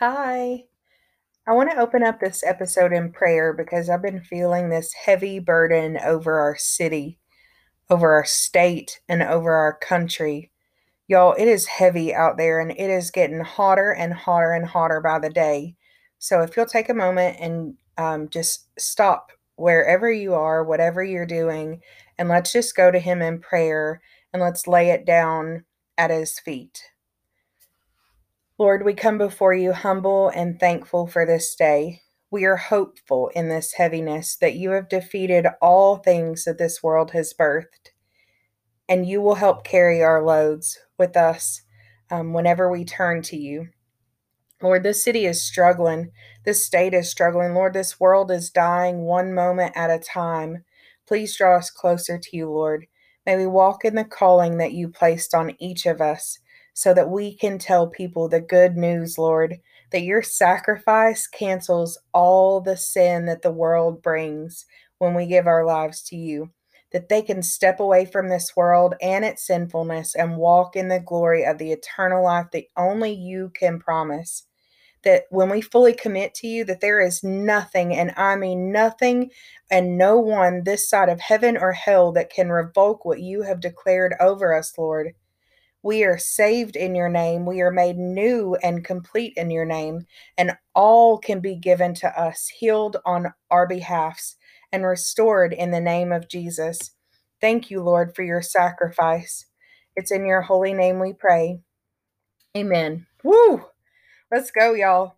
Hi. I want to open up this episode in prayer because I've been feeling this heavy burden over our city, over our state, and over our country. Y'all, it is heavy out there and it is getting hotter and hotter and hotter by the day. So if you'll take a moment and um, just stop wherever you are, whatever you're doing, and let's just go to Him in prayer and let's lay it down at His feet. Lord, we come before you humble and thankful for this day. We are hopeful in this heaviness that you have defeated all things that this world has birthed, and you will help carry our loads with us um, whenever we turn to you. Lord, this city is struggling. This state is struggling. Lord, this world is dying one moment at a time. Please draw us closer to you, Lord. May we walk in the calling that you placed on each of us so that we can tell people the good news, Lord, that your sacrifice cancels all the sin that the world brings when we give our lives to you. That they can step away from this world and its sinfulness and walk in the glory of the eternal life that only you can promise that when we fully commit to you that there is nothing and i mean nothing and no one this side of heaven or hell that can revoke what you have declared over us lord we are saved in your name. We are made new and complete in your name. And all can be given to us, healed on our behalfs, and restored in the name of Jesus. Thank you, Lord, for your sacrifice. It's in your holy name we pray. Amen. Woo! Let's go, y'all.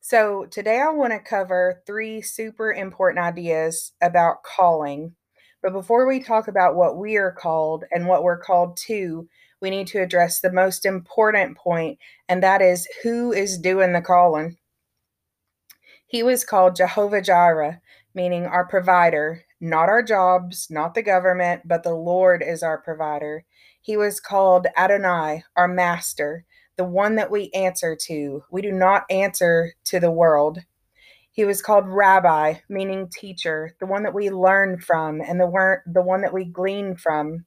So, today I want to cover three super important ideas about calling. But before we talk about what we are called and what we're called to, we need to address the most important point, and that is who is doing the calling. He was called Jehovah Jireh, meaning our provider, not our jobs, not the government, but the Lord is our provider. He was called Adonai, our master, the one that we answer to. We do not answer to the world. He was called Rabbi, meaning teacher, the one that we learn from and the, the one that we glean from.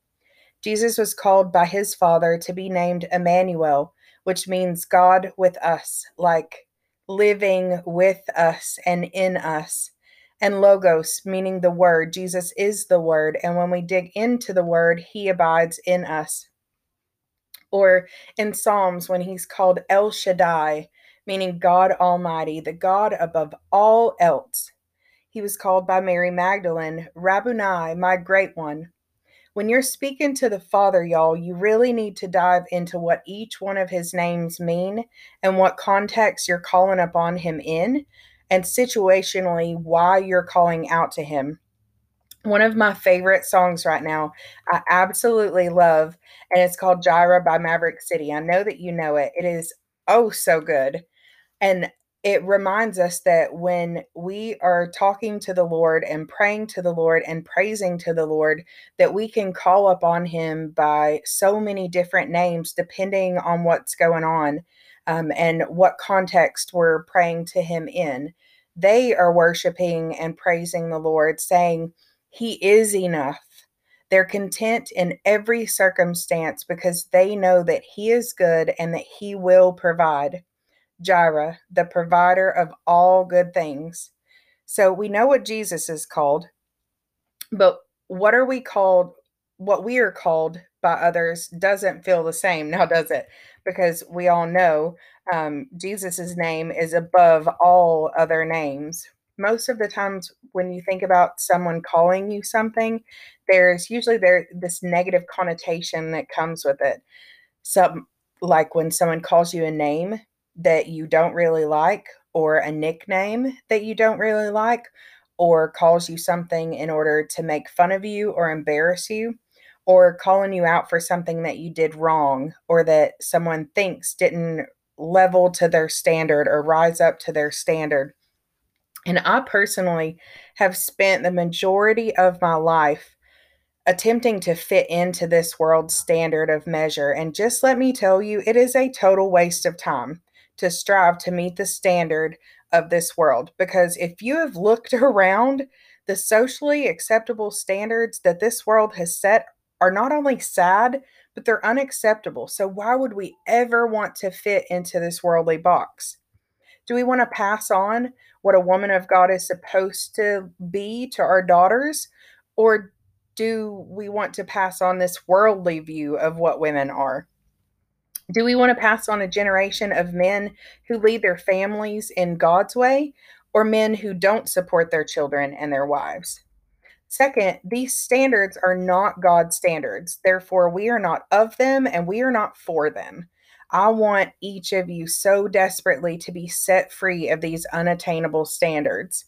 Jesus was called by his father to be named Emmanuel, which means God with us, like living with us and in us. And Logos, meaning the Word. Jesus is the Word. And when we dig into the Word, He abides in us. Or in Psalms, when He's called El Shaddai, meaning God Almighty, the God above all else. He was called by Mary Magdalene, Rabboni, my great one when you're speaking to the Father, y'all, you really need to dive into what each one of his names mean and what context you're calling upon him in, and situationally why you're calling out to him. One of my favorite songs right now, I absolutely love, and it's called Jireh by Maverick City. I know that you know it. It is oh so good. And it reminds us that when we are talking to the Lord and praying to the Lord and praising to the Lord, that we can call upon Him by so many different names depending on what's going on um, and what context we're praying to Him in. They are worshiping and praising the Lord, saying, He is enough. They're content in every circumstance because they know that He is good and that He will provide. Jireh, the provider of all good things. So we know what Jesus is called, but what are we called? What we are called by others doesn't feel the same now, does it? Because we all know um, Jesus's name is above all other names. Most of the times, when you think about someone calling you something, there's usually there this negative connotation that comes with it. Some like when someone calls you a name, that you don't really like, or a nickname that you don't really like, or calls you something in order to make fun of you or embarrass you, or calling you out for something that you did wrong or that someone thinks didn't level to their standard or rise up to their standard. And I personally have spent the majority of my life attempting to fit into this world's standard of measure. And just let me tell you, it is a total waste of time to strive to meet the standard of this world. Because if you have looked around, the socially acceptable standards that this world has set are not only sad, but they're unacceptable. So, why would we ever want to fit into this worldly box? Do we want to pass on what a woman of God is supposed to be to our daughters? Or do we want to pass on this worldly view of what women are? Do we want to pass on a generation of men who lead their families in God's way or men who don't support their children and their wives? Second, these standards are not God's standards. Therefore, we are not of them and we are not for them. I want each of you so desperately to be set free of these unattainable standards.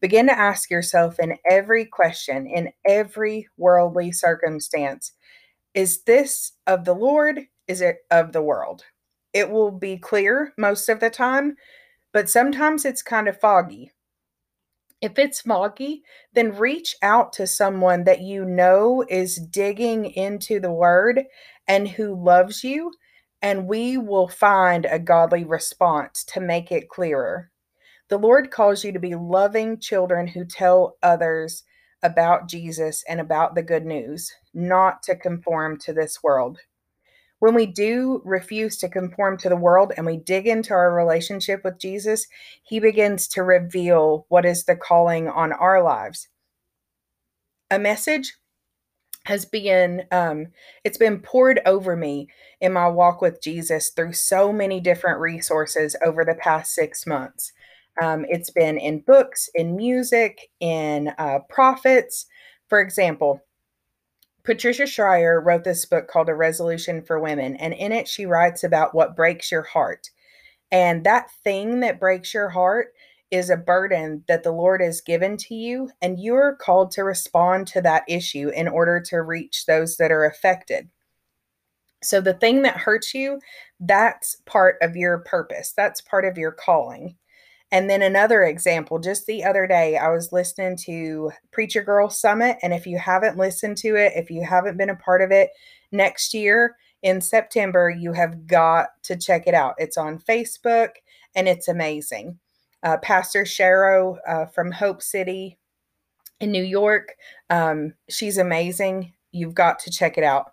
Begin to ask yourself in every question, in every worldly circumstance is this of the Lord? Is it of the world? It will be clear most of the time, but sometimes it's kind of foggy. If it's foggy, then reach out to someone that you know is digging into the word and who loves you, and we will find a godly response to make it clearer. The Lord calls you to be loving children who tell others about Jesus and about the good news, not to conform to this world. When we do refuse to conform to the world and we dig into our relationship with Jesus, He begins to reveal what is the calling on our lives. A message has been um, it's been poured over me in my walk with jesus through so many different resources over the past six months um, it's been in books in music in uh, prophets for example patricia shirer wrote this book called a resolution for women and in it she writes about what breaks your heart and that thing that breaks your heart is a burden that the Lord has given to you, and you're called to respond to that issue in order to reach those that are affected. So, the thing that hurts you, that's part of your purpose, that's part of your calling. And then another example, just the other day, I was listening to Preacher Girl Summit. And if you haven't listened to it, if you haven't been a part of it next year in September, you have got to check it out. It's on Facebook and it's amazing uh, Pastor Shero uh, from Hope City in New York. Um, she's amazing. You've got to check it out.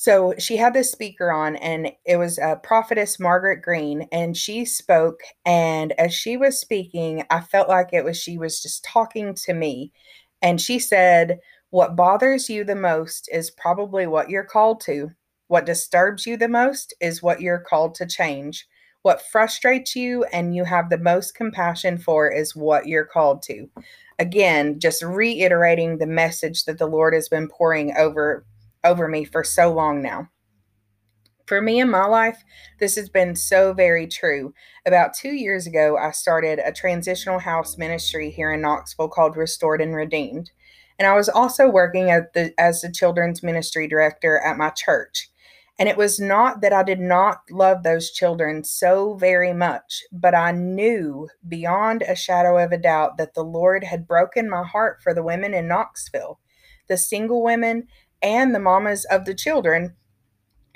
So she had this speaker on, and it was uh, prophetess Margaret Green, and she spoke. And as she was speaking, I felt like it was she was just talking to me. And she said, What bothers you the most is probably what you're called to. What disturbs you the most is what you're called to change. What frustrates you and you have the most compassion for is what you're called to. Again, just reiterating the message that the Lord has been pouring over over me for so long now. For me in my life, this has been so very true. About two years ago, I started a transitional house ministry here in Knoxville called Restored and Redeemed. And I was also working at the, as the children's ministry director at my church. And it was not that I did not love those children so very much, but I knew beyond a shadow of a doubt that the Lord had broken my heart for the women in Knoxville, the single women and the mamas of the children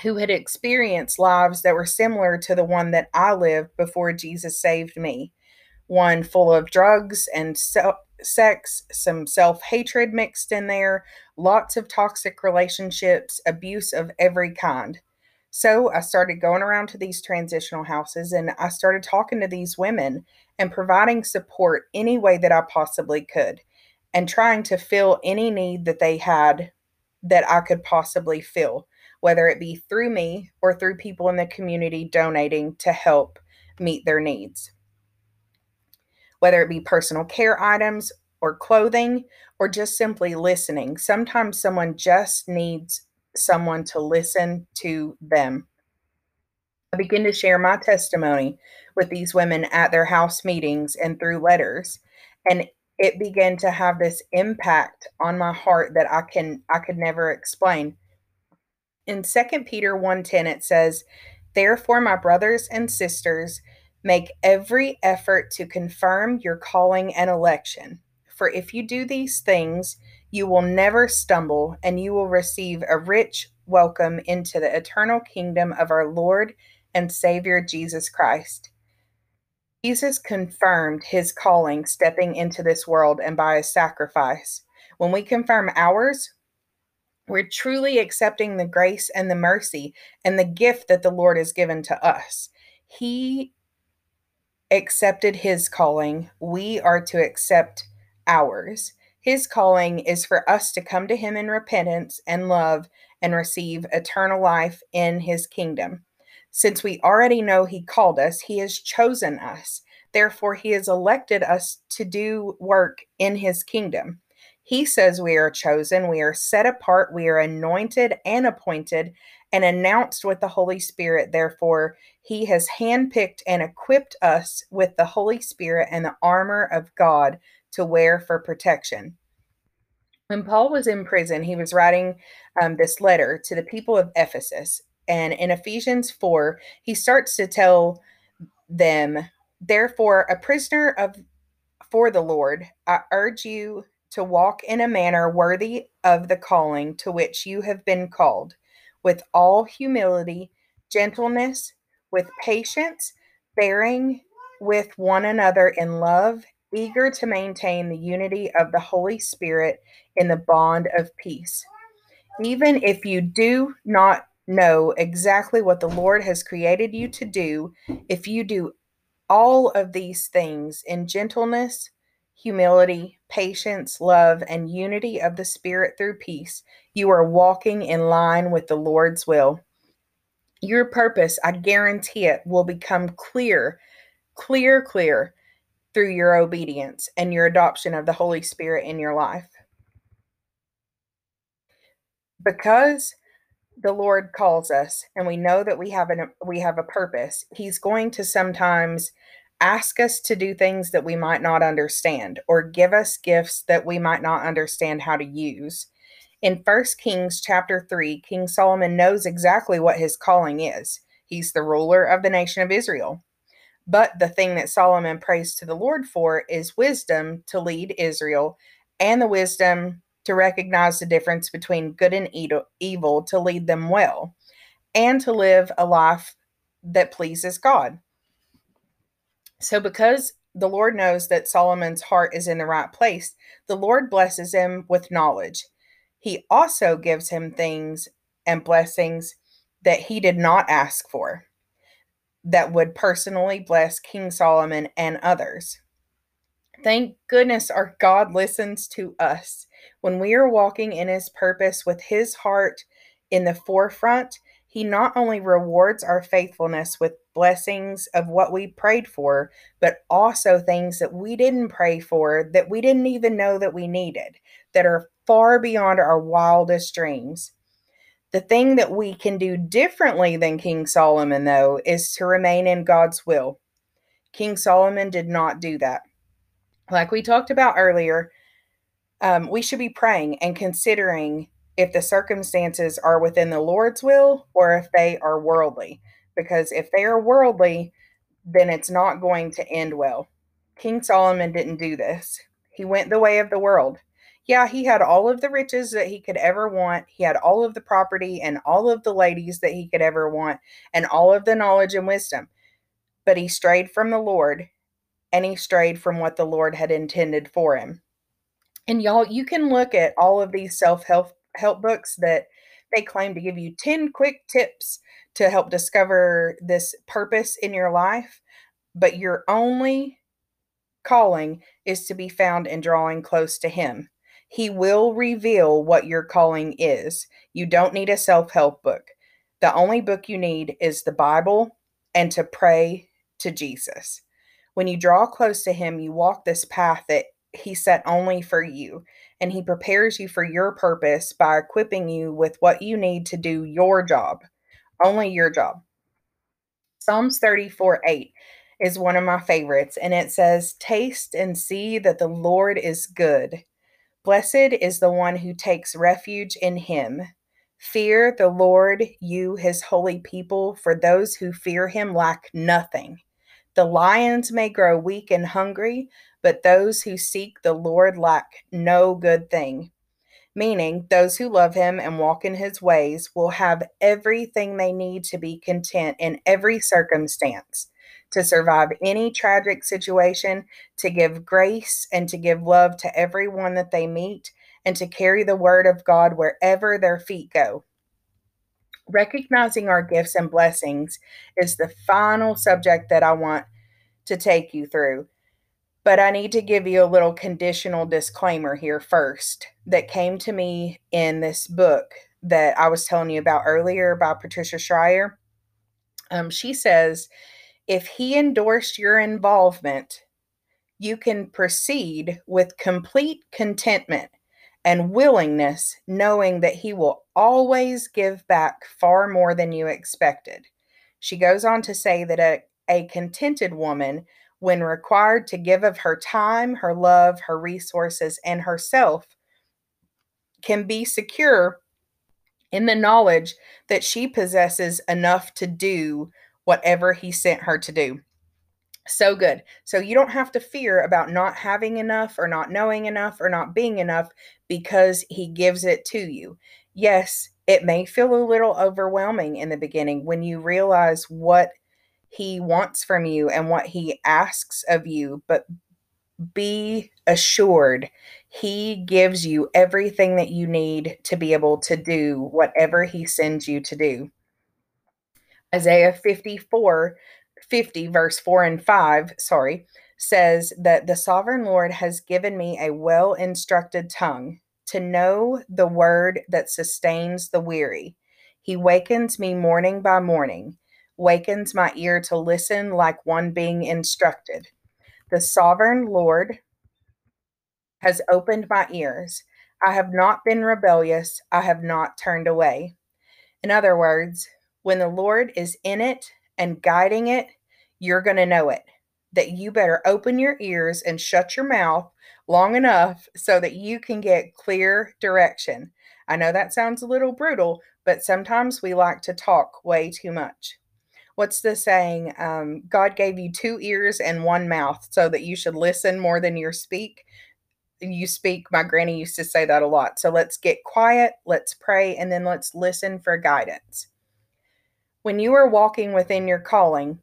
who had experienced lives that were similar to the one that I lived before Jesus saved me. One full of drugs and sex, some self hatred mixed in there, lots of toxic relationships, abuse of every kind. So I started going around to these transitional houses and I started talking to these women and providing support any way that I possibly could and trying to fill any need that they had that I could possibly fill, whether it be through me or through people in the community donating to help meet their needs whether it be personal care items or clothing or just simply listening. Sometimes someone just needs someone to listen to them. I begin to share my testimony with these women at their house meetings and through letters. And it began to have this impact on my heart that I can I could never explain. In 2 Peter 1:10 it says, "Therefore my brothers and sisters, Make every effort to confirm your calling and election. For if you do these things, you will never stumble, and you will receive a rich welcome into the eternal kingdom of our Lord and Savior Jesus Christ. Jesus confirmed his calling stepping into this world and by his sacrifice. When we confirm ours, we're truly accepting the grace and the mercy and the gift that the Lord has given to us. He accepted his calling, we are to accept ours. His calling is for us to come to him in repentance and love and receive eternal life in his kingdom. Since we already know he called us, he has chosen us. Therefore, he has elected us to do work in his kingdom. He says we are chosen, we are set apart, we are anointed and appointed and announced with the Holy Spirit. Therefore, he has handpicked and equipped us with the Holy Spirit and the armor of God to wear for protection. When Paul was in prison, he was writing um, this letter to the people of Ephesus. And in Ephesians 4, he starts to tell them, Therefore, a prisoner of for the Lord, I urge you to walk in a manner worthy of the calling to which you have been called, with all humility, gentleness, with patience, bearing with one another in love, eager to maintain the unity of the Holy Spirit in the bond of peace. Even if you do not know exactly what the Lord has created you to do, if you do all of these things in gentleness, humility, patience, love, and unity of the Spirit through peace, you are walking in line with the Lord's will. Your purpose, I guarantee it, will become clear, clear, clear through your obedience and your adoption of the Holy Spirit in your life. Because the Lord calls us and we know that we have an we have a purpose, he's going to sometimes ask us to do things that we might not understand or give us gifts that we might not understand how to use. In 1 Kings chapter 3, King Solomon knows exactly what his calling is. He's the ruler of the nation of Israel. But the thing that Solomon prays to the Lord for is wisdom to lead Israel and the wisdom to recognize the difference between good and evil to lead them well and to live a life that pleases God. So, because the Lord knows that Solomon's heart is in the right place, the Lord blesses him with knowledge. He also gives him things and blessings that he did not ask for that would personally bless King Solomon and others. Thank goodness our God listens to us. When we are walking in his purpose with his heart in the forefront, he not only rewards our faithfulness with blessings of what we prayed for, but also things that we didn't pray for, that we didn't even know that we needed, that are far beyond our wildest dreams. The thing that we can do differently than King Solomon, though, is to remain in God's will. King Solomon did not do that. Like we talked about earlier, um, we should be praying and considering if the circumstances are within the Lord's will or if they are worldly. Because if they are worldly, then it's not going to end well. King Solomon didn't do this. He went the way of the world. Yeah, he had all of the riches that he could ever want. He had all of the property and all of the ladies that he could ever want and all of the knowledge and wisdom. But he strayed from the Lord and he strayed from what the Lord had intended for him. And y'all, you can look at all of these self-help help books that they claim to give you 10 quick tips to help discover this purpose in your life, but your only calling is to be found in drawing close to him. He will reveal what your calling is. You don't need a self help book. The only book you need is the Bible and to pray to Jesus. When you draw close to Him, you walk this path that He set only for you, and He prepares you for your purpose by equipping you with what you need to do your job, only your job. Psalms 34 8 is one of my favorites, and it says, Taste and see that the Lord is good. Blessed is the one who takes refuge in him. Fear the Lord, you his holy people, for those who fear him lack nothing. The lions may grow weak and hungry, but those who seek the Lord lack no good thing meaning those who love him and walk in his ways will have everything they need to be content in every circumstance, to survive any tragic situation, to give grace and to give love to everyone that they meet, and to carry the word of God wherever their feet go. Recognizing our gifts and blessings is the final subject that I want to take you through. But I need to give you a little conditional disclaimer here first that came to me in this book that I was telling you about earlier by Patricia Shirer. Um, she says, if he endorsed your involvement, you can proceed with complete contentment and willingness, knowing that he will always give back far more than you expected. She goes on to say that a, a contented woman when required to give of her time, her love, her resources, and herself, can be secure in the knowledge that she possesses enough to do whatever he sent her to do. So good. So you don't have to fear about not having enough or not knowing enough or not being enough because he gives it to you. Yes, it may feel a little overwhelming in the beginning when you realize what he wants from you and what he asks of you, but be assured he gives you everything that you need to be able to do whatever he sends you to do. Isaiah 54 50, verse 4 and 5, sorry, says that the sovereign Lord has given me a well instructed tongue to know the word that sustains the weary. He wakens me morning by morning wakens my ear to listen like one being instructed. The sovereign Lord has opened my ears. I have not been rebellious. I have not turned away. In other words, when the Lord is in it and guiding it, you're going to know it. That you better open your ears and shut your mouth long enough so that you can get clear direction. I know that sounds a little brutal, but sometimes we like to talk way too much what's the saying? Um, God gave you two ears and one mouth so that you should listen more than you speak. You speak. My granny used to say that a lot. So let's get quiet, let's pray, and then let's listen for guidance. When you are walking within your calling,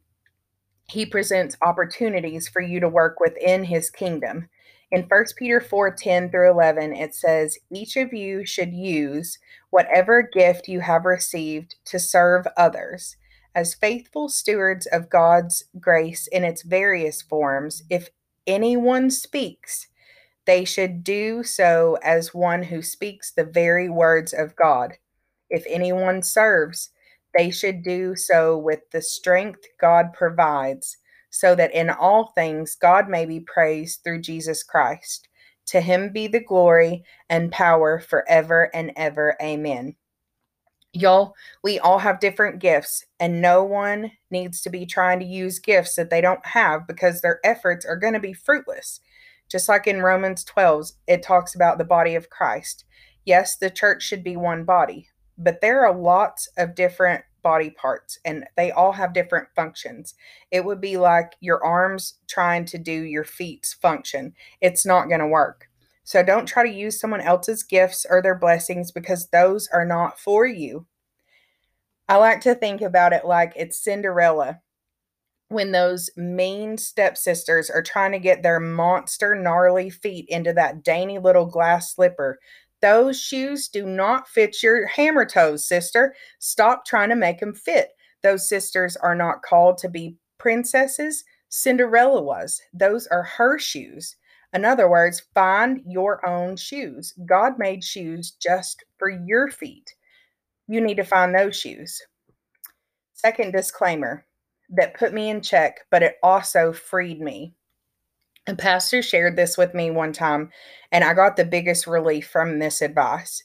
he presents opportunities for you to work within his kingdom. In 1 Peter 4 10 through 11, it says, Each of you should use whatever gift you have received to serve others as faithful stewards of God's grace in its various forms, if anyone speaks, they should do so as one who speaks the very words of God. If anyone serves, they should do so with the strength God provides, so that in all things God may be praised through Jesus Christ. To him be the glory and power forever and ever. Amen. Y'all, we all have different gifts, and no one needs to be trying to use gifts that they don't have because their efforts are going to be fruitless. Just like in Romans 12, it talks about the body of Christ. Yes, the church should be one body, but there are lots of different body parts and they all have different functions. It would be like your arms trying to do your feet's function. It's not going to work. So don't try to use someone else's gifts or their blessings because those are not for you. I like to think about it like it's Cinderella when those mean stepsisters are trying to get their monster gnarly feet into that dainty little glass slipper. Those shoes do not fit your hammer toes, sister. Stop trying to make them fit. Those sisters are not called to be princesses. Cinderella was. Those are her shoes. In other words, find your own shoes. God made shoes just for your feet. You need to find those shoes. Second disclaimer that put me in check, but it also freed me. A pastor shared this with me one time, and I got the biggest relief from this advice.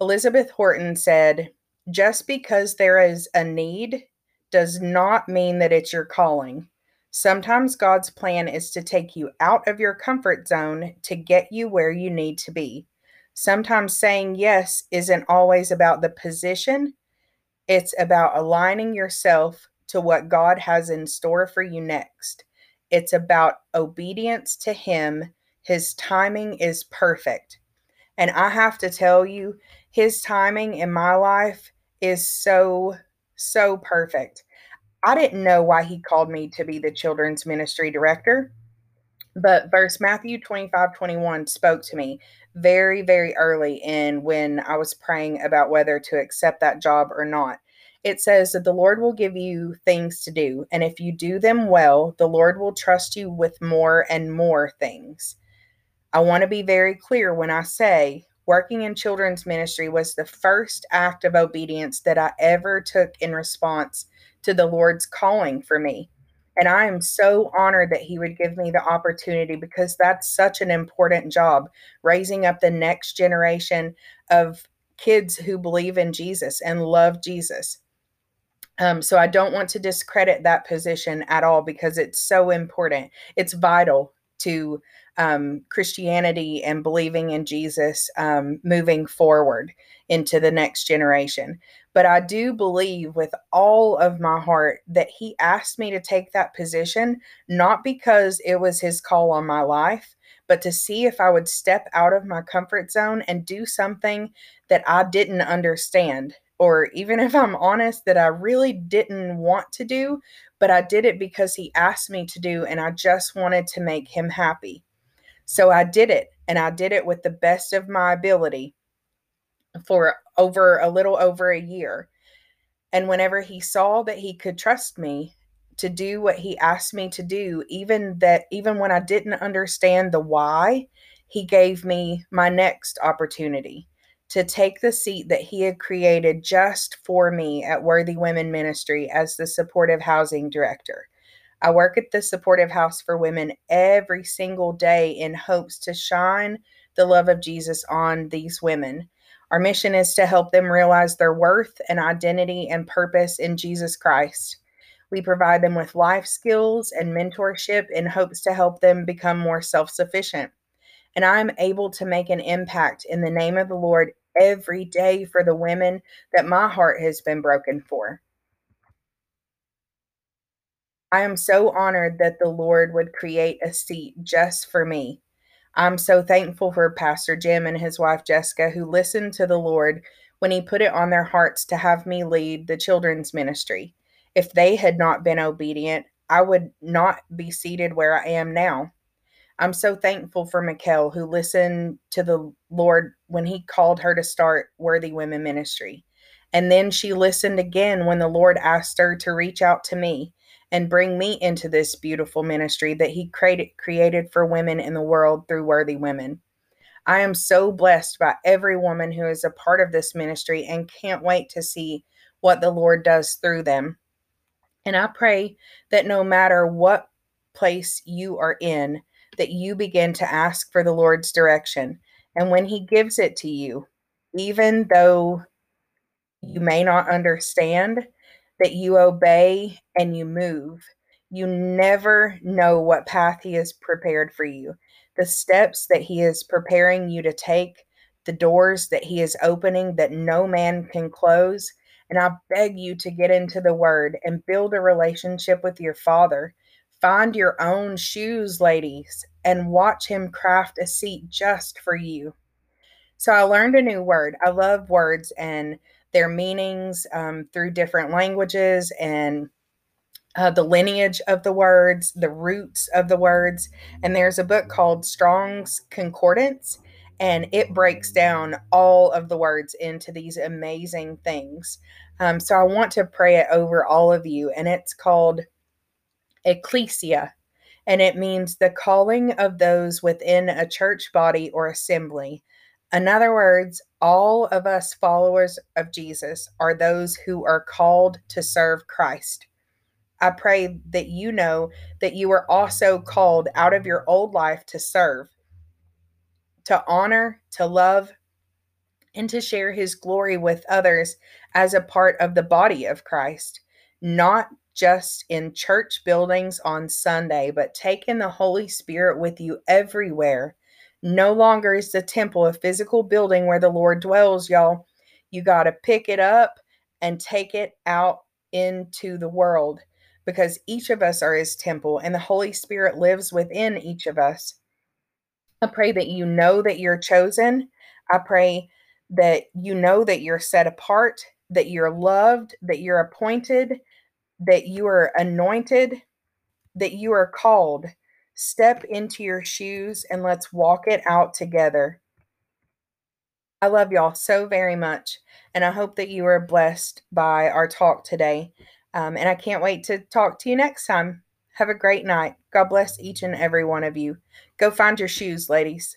Elizabeth Horton said, Just because there is a need does not mean that it's your calling. Sometimes God's plan is to take you out of your comfort zone to get you where you need to be. Sometimes saying yes isn't always about the position, it's about aligning yourself to what God has in store for you next. It's about obedience to Him. His timing is perfect. And I have to tell you, His timing in my life is so, so perfect. I didn't know why he called me to be the children's ministry director, but verse Matthew 25 21 spoke to me very, very early in when I was praying about whether to accept that job or not. it says that the Lord will give you things to do. And if you do them well, the Lord will trust you with more and more things. I want to be very clear when I say working in children's ministry was the first act of obedience that I ever took in response to the Lord's calling for me. And I am so honored that He would give me the opportunity because that's such an important job, raising up the next generation of kids who believe in Jesus and love Jesus. Um, so I don't want to discredit that position at all because it's so important. It's vital to um, Christianity and believing in Jesus um, moving forward into the next generation. But I do believe with all of my heart that He asked me to take that position, not because it was His call on my life, but to see if I would step out of my comfort zone and do something that I didn't understand. Or even if I'm honest, that I really didn't want to do, but I did it because he asked me to do, and I just wanted to make him happy. So I did it, and I did it with the best of my ability for over a little over a year. And whenever he saw that he could trust me to do what he asked me to do, even that even when I didn't understand the why, he gave me my next opportunity to take the seat that he had created just for me at Worthy Women Ministry as the supportive housing director. I work at the supportive house for women every single day in hopes to shine the love of Jesus on these women. Our mission is to help them realize their worth and identity and purpose in Jesus Christ. We provide them with life skills and mentorship in hopes to help them become more self sufficient. And I'm able to make an impact in the name of the Lord every day for the women that my heart has been broken for. I am so honored that the Lord would create a seat just for me. I'm so thankful for Pastor Jim and his wife Jessica, who listened to the Lord when he put it on their hearts to have me lead the children's ministry. If they had not been obedient, I would not be seated where I am now. I'm so thankful for Mikkel, who listened to the Lord when he called her to start Worthy Women Ministry. And then she listened again when the Lord asked her to reach out to me and bring me into this beautiful ministry that he created created for women in the world through Worthy Women. I am so blessed by every woman who is a part of this ministry and can't wait to see what the Lord does through them. And I pray that no matter what place you are in, that you begin to ask for the Lord's direction. And when He gives it to you, even though you may not understand, that you obey and you move. You never know what path He has prepared for you, the steps that He is preparing you to take, the doors that He is opening that no man can close. And I beg you to get into the Word and build a relationship with your Father. Find your own shoes, ladies, and watch him craft a seat just for you. So I learned a new word. I love words and their meanings um, through different languages and uh, the lineage of the words, the roots of the words. And there's a book called Strong's Concordance, and it breaks down all of the words into these amazing things. Um, so I want to pray it over all of you, and it's called Ecclesia and it means the calling of those within a church body or assembly. In other words, all of us followers of Jesus are those who are called to serve Christ. I pray that you know that you are also called out of your old life to serve, to honor, to love, and to share his glory with others as a part of the body of Christ, not just in church buildings on Sunday, but taking the Holy Spirit with you everywhere. No longer is the temple a physical building where the Lord dwells, y'all. You got to pick it up and take it out into the world because each of us are his temple and the Holy Spirit lives within each of us. I pray that you know that you're chosen. I pray that you know that you're set apart, that you're loved, that you're appointed, that you are anointed, that you are called. Step into your shoes and let's walk it out together. I love y'all so very much, and I hope that you are blessed by our talk today. Um, and I can't wait to talk to you next time. Have a great night. God bless each and every one of you. Go find your shoes, ladies.